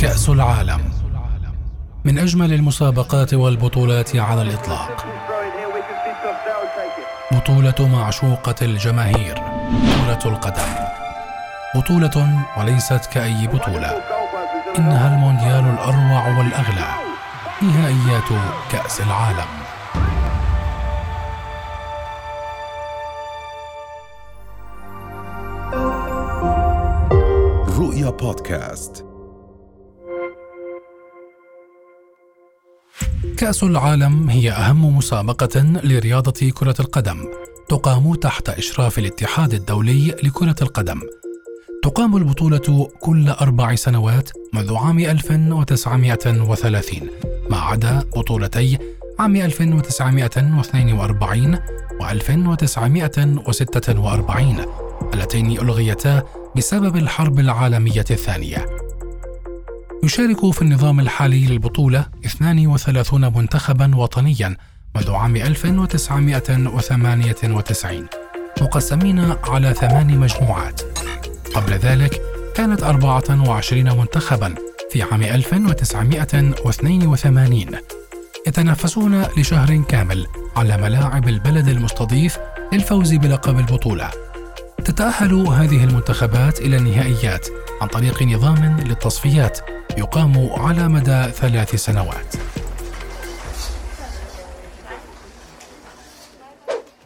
كأس العالم من أجمل المسابقات والبطولات على الإطلاق. بطولة معشوقة الجماهير كرة القدم. بطولة وليست كأي بطولة. إنها المونديال الأروع والأغلى نهائيات كأس العالم. رؤيا بودكاست. كأس العالم هي أهم مسابقة لرياضة كرة القدم تقام تحت إشراف الاتحاد الدولي لكرة القدم تقام البطولة كل أربع سنوات منذ عام 1930 ما عدا بطولتي عام 1942 و 1946 اللتين ألغيتا بسبب الحرب العالمية الثانية. يشارك في النظام الحالي للبطولة 32 منتخبا وطنيا منذ عام 1998 مقسمين على ثمان مجموعات. قبل ذلك كانت 24 منتخبا في عام 1982 يتنافسون لشهر كامل على ملاعب البلد المستضيف للفوز بلقب البطولة. تتأهل هذه المنتخبات إلى النهائيات عن طريق نظام للتصفيات يقام على مدى ثلاث سنوات.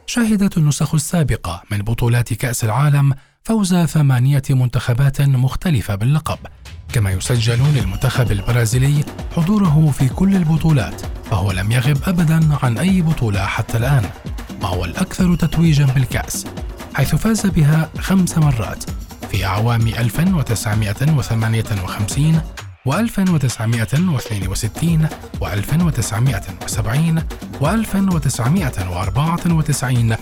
شهدت النسخ السابقة من بطولات كأس العالم فوز ثمانية منتخبات مختلفة باللقب، كما يسجل للمنتخب البرازيلي حضوره في كل البطولات، فهو لم يغب أبدا عن أي بطولة حتى الآن، وهو الأكثر تتويجا بالكأس حيث فاز بها خمس مرات في أعوام 1958 و 1962 و 1970 و 1994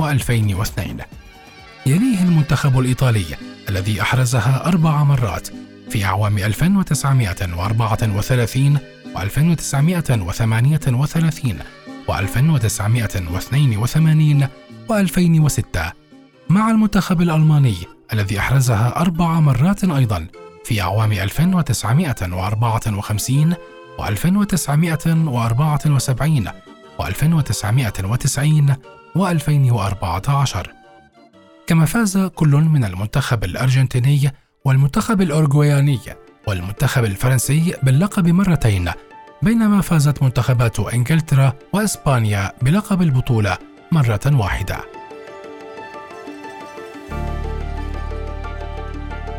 و 2002 يليه المنتخب الإيطالي الذي أحرزها أربع مرات في أعوام 1934 و 1938 و 1982 و 2006 مع المنتخب الألماني الذي أحرزها أربع مرات أيضا في أعوام 1954 و 1974 و 1990 و 2014 كما فاز كل من المنتخب الأرجنتيني والمنتخب الأورغوياني والمنتخب الفرنسي باللقب مرتين بينما فازت منتخبات إنجلترا وإسبانيا بلقب البطولة مرة واحدة.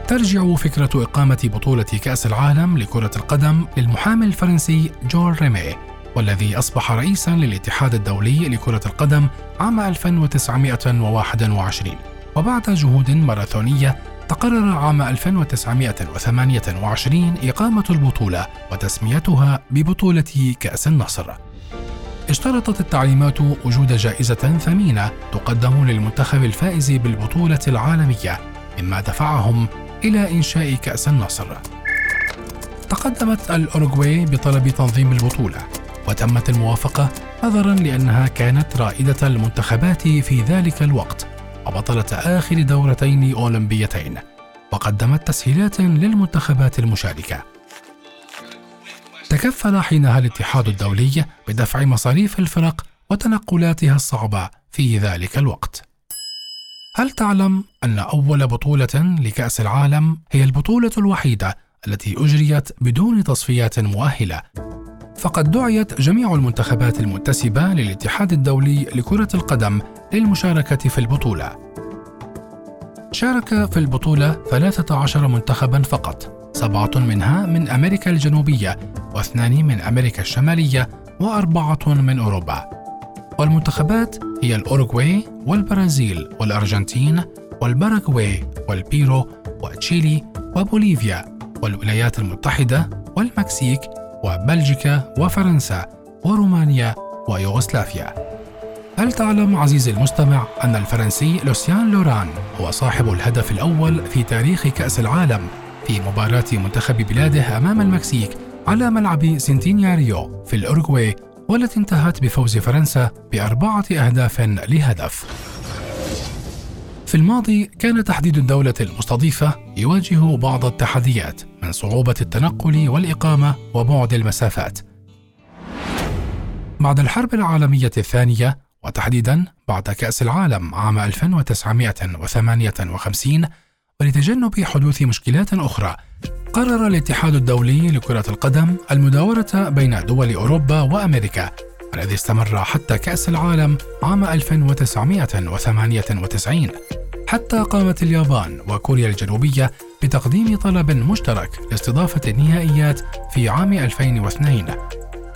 ترجع فكرة إقامة بطولة كأس العالم لكرة القدم للمحامي الفرنسي جون ريمي والذي أصبح رئيسا للاتحاد الدولي لكرة القدم عام 1921 وبعد جهود ماراثونية تقرر عام 1928 إقامة البطولة وتسميتها ببطولة كأس النصر. اشترطت التعليمات وجود جائزة ثمينة تقدم للمنتخب الفائز بالبطولة العالمية مما دفعهم إلى إنشاء كأس النصر. تقدمت الأوروغواي بطلب تنظيم البطولة وتمت الموافقة نظرا لأنها كانت رائدة المنتخبات في ذلك الوقت وبطلة آخر دورتين أولمبيتين وقدمت تسهيلات للمنتخبات المشاركة. تكفل حينها الاتحاد الدولي بدفع مصاريف الفرق وتنقلاتها الصعبة في ذلك الوقت. هل تعلم أن أول بطولة لكأس العالم هي البطولة الوحيدة التي أجريت بدون تصفيات مؤهلة؟ فقد دعيت جميع المنتخبات المنتسبة للاتحاد الدولي لكرة القدم للمشاركة في البطولة. شارك في البطولة 13 منتخبا فقط، سبعة منها من أمريكا الجنوبية، واثنان من أمريكا الشمالية، وأربعة من أوروبا. والمنتخبات هي الأوروغواي والبرازيل والأرجنتين والباراغواي والبيرو وتشيلي وبوليفيا والولايات المتحدة والمكسيك وبلجيكا وفرنسا ورومانيا ويوغوسلافيا. هل تعلم عزيزي المستمع أن الفرنسي لوسيان لوران هو صاحب الهدف الأول في تاريخ كأس العالم في مباراة منتخب بلاده أمام المكسيك على ملعب سنتينياريو في الأوروغواي والتي انتهت بفوز فرنسا بأربعة أهداف لهدف. في الماضي كان تحديد الدولة المستضيفة يواجه بعض التحديات من صعوبة التنقل والإقامة وبعد المسافات. بعد الحرب العالمية الثانية وتحديدا بعد كأس العالم عام 1958 ولتجنب حدوث مشكلات أخرى. قرر الاتحاد الدولي لكرة القدم المداورة بين دول أوروبا وأمريكا الذي استمر حتى كأس العالم عام 1998 حتى قامت اليابان وكوريا الجنوبية بتقديم طلب مشترك لاستضافة النهائيات في عام 2002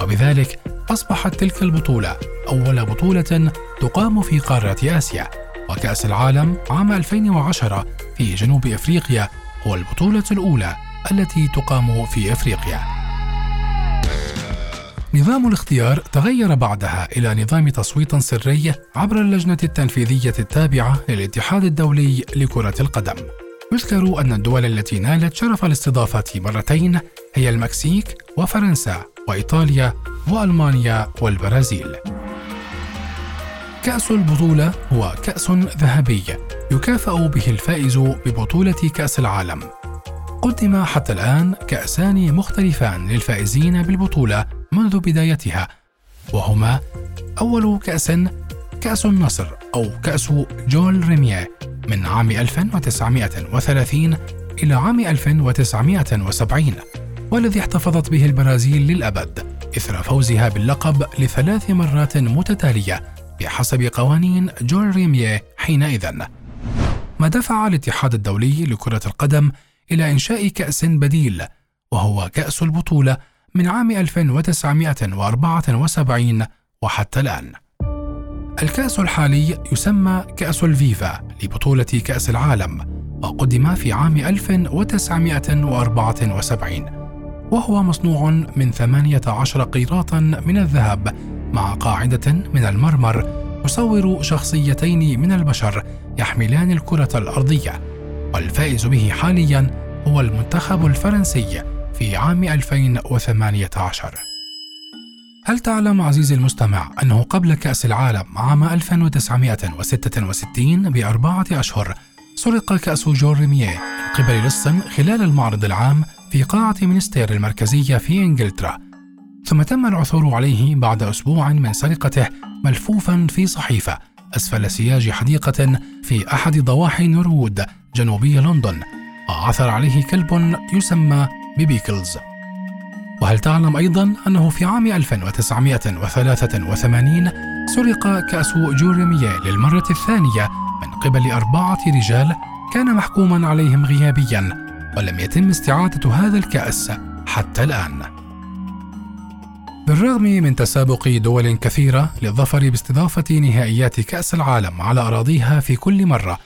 وبذلك أصبحت تلك البطولة أول بطولة تقام في قارة آسيا. وكأس العالم عام 2010 في جنوب أفريقيا هو البطولة الأولى التي تقام في أفريقيا نظام الاختيار تغير بعدها إلى نظام تصويت سري عبر اللجنة التنفيذية التابعة للاتحاد الدولي لكرة القدم. يذكر أن الدول التي نالت شرف الاستضافة مرتين هي المكسيك وفرنسا وإيطاليا وألمانيا والبرازيل. كأس البطولة هو كأس ذهبي يكافأ به الفائز ببطولة كأس العالم. قدم حتى الآن كأسان مختلفان للفائزين بالبطولة منذ بدايتها وهما أول كأس كأس النصر أو كأس جول ريميه من عام 1930 إلى عام 1970 والذي احتفظت به البرازيل للأبد إثر فوزها باللقب لثلاث مرات متتالية بحسب قوانين جول ريمية حينئذ ما دفع الاتحاد الدولي لكرة القدم إلى إنشاء كأس بديل وهو كأس البطولة من عام 1974 وحتى الآن. الكأس الحالي يسمى كأس الفيفا لبطولة كأس العالم وقدم في عام 1974 وهو مصنوع من 18 قيراطا من الذهب مع قاعدة من المرمر يصور شخصيتين من البشر يحملان الكرة الأرضية والفائز به حاليا هو المنتخب الفرنسي في عام 2018 هل تعلم عزيزي المستمع أنه قبل كأس العالم عام 1966 بأربعة أشهر سرق كأس جوريميه من قبل لص خلال المعرض العام في قاعة مينستير المركزية في إنجلترا ثم تم العثور عليه بعد أسبوع من سرقته ملفوفا في صحيفة أسفل سياج حديقة في أحد ضواحي نورود جنوبي لندن. وعثر عليه كلب يسمى ببيكلز وهل تعلم أيضا أنه في عام 1983 سرق كأس جوريمية للمرة الثانية من قبل أربعة رجال كان محكوما عليهم غيابيا ولم يتم استعادة هذا الكأس حتى الآن. بالرغم من تسابق دول كثيرة للظفر باستضافة نهائيات كأس العالم على أراضيها في كل مرة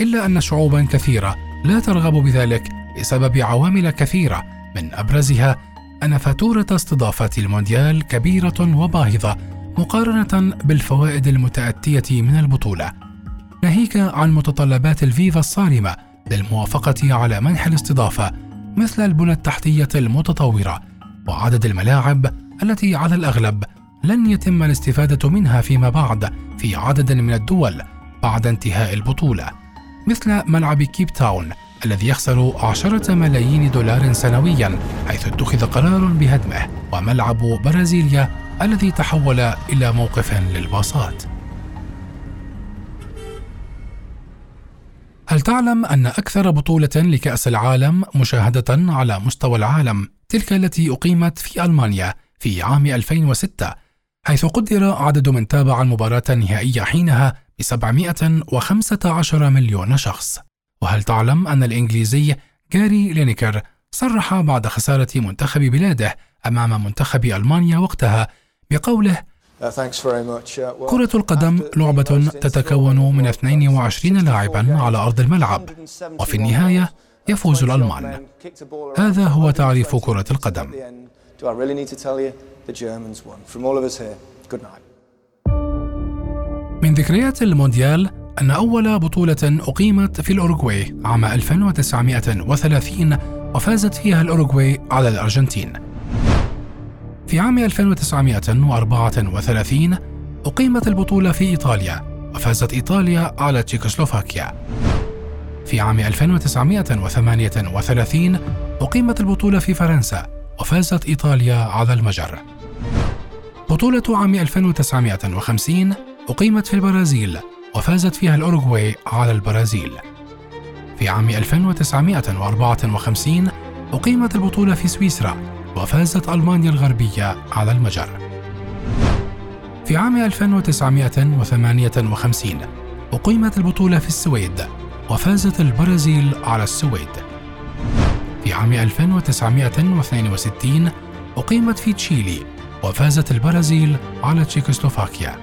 إلا أن شعوبا كثيرة لا ترغب بذلك بسبب عوامل كثيرة من أبرزها أن فاتورة استضافة المونديال كبيرة وباهظة مقارنة بالفوائد المتأتية من البطولة. ناهيك عن متطلبات الفيفا الصارمة للموافقة على منح الاستضافة مثل البنى التحتية المتطورة وعدد الملاعب التي على الأغلب لن يتم الاستفادة منها فيما بعد في عدد من الدول بعد انتهاء البطولة مثل ملعب كيب تاون الذي يخسر عشرة ملايين دولار سنويا حيث اتخذ قرار بهدمه وملعب برازيليا الذي تحول إلى موقف للباصات. هل تعلم أن أكثر بطولة لكأس العالم مشاهدة على مستوى العالم تلك التي أقيمت في ألمانيا في عام 2006 حيث قدر عدد من تابع المباراة النهائية حينها ب 715 مليون شخص. وهل تعلم أن الإنجليزي جاري لينيكر صرح بعد خسارة منتخب بلاده أمام منتخب ألمانيا وقتها بقوله uh, uh, كرة القدم لعبة تتكون من 22 لاعبا على أرض الملعب وفي النهاية يفوز الألمان. هذا هو تعريف كرة القدم. من ذكريات المونديال أن أول بطولة أقيمت في الأوروغواي عام 1930 وفازت فيها الأوروغواي على الأرجنتين. في عام 1934 أقيمت البطولة في إيطاليا وفازت إيطاليا على تشيكوسلوفاكيا. في عام 1938 أقيمت البطولة في فرنسا وفازت إيطاليا على المجر. بطولة عام 1950 أقيمت في البرازيل وفازت فيها الأوروغواي على البرازيل. في عام 1954 أقيمت البطولة في سويسرا وفازت ألمانيا الغربية على المجر. في عام 1958 أقيمت البطولة في السويد وفازت البرازيل على السويد. في عام 1962 أقيمت في تشيلي وفازت البرازيل على تشيكوسلوفاكيا.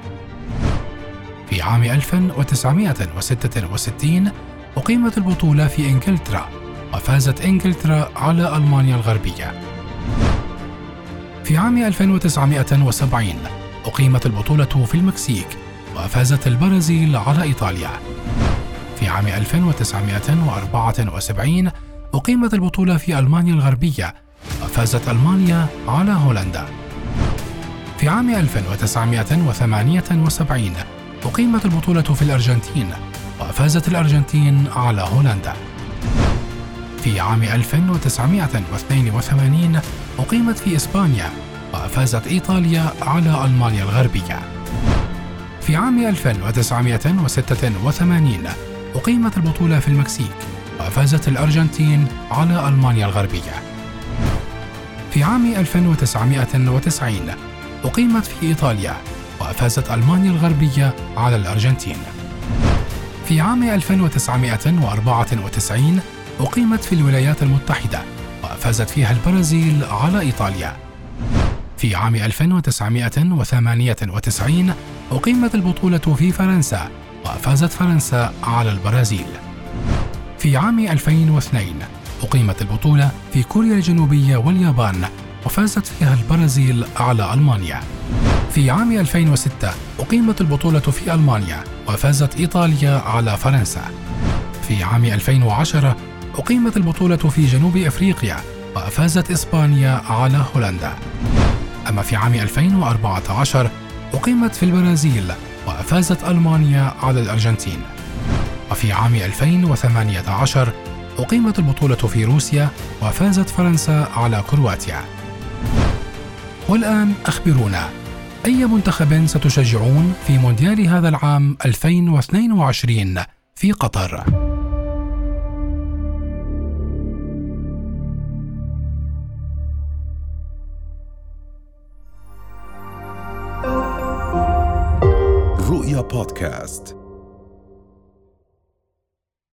في عام 1966 أقيمت البطولة في إنجلترا وفازت إنجلترا على ألمانيا الغربية. في عام 1970 أقيمت البطولة في المكسيك وفازت البرازيل على إيطاليا. في عام 1974 أقيمت البطولة في ألمانيا الغربية وفازت ألمانيا على هولندا. في عام 1978 أقيمت البطولة في الأرجنتين وفازت الأرجنتين على هولندا. في عام 1982 أقيمت في إسبانيا وفازت إيطاليا على ألمانيا الغربية. في عام 1986 أقيمت البطولة في المكسيك وفازت الأرجنتين على ألمانيا الغربية. في عام 1990 أقيمت في إيطاليا وفازت ألمانيا الغربية على الأرجنتين. في عام 1994 أقيمت في الولايات المتحدة وفازت فيها البرازيل على إيطاليا. في عام 1998 أقيمت البطولة في فرنسا وفازت فرنسا على البرازيل. في عام 2002 أقيمت البطولة في كوريا الجنوبية واليابان وفازت فيها البرازيل على ألمانيا. في عام 2006 أقيمت البطولة في ألمانيا وفازت إيطاليا على فرنسا. في عام 2010 أقيمت البطولة في جنوب أفريقيا وفازت إسبانيا على هولندا. أما في عام 2014 أقيمت في البرازيل وفازت ألمانيا على الأرجنتين. وفي عام 2018 أقيمت البطولة في روسيا وفازت فرنسا على كرواتيا والآن أخبرونا أي منتخب ستشجعون في مونديال هذا العام 2022 في قطر؟ رؤيا بودكاست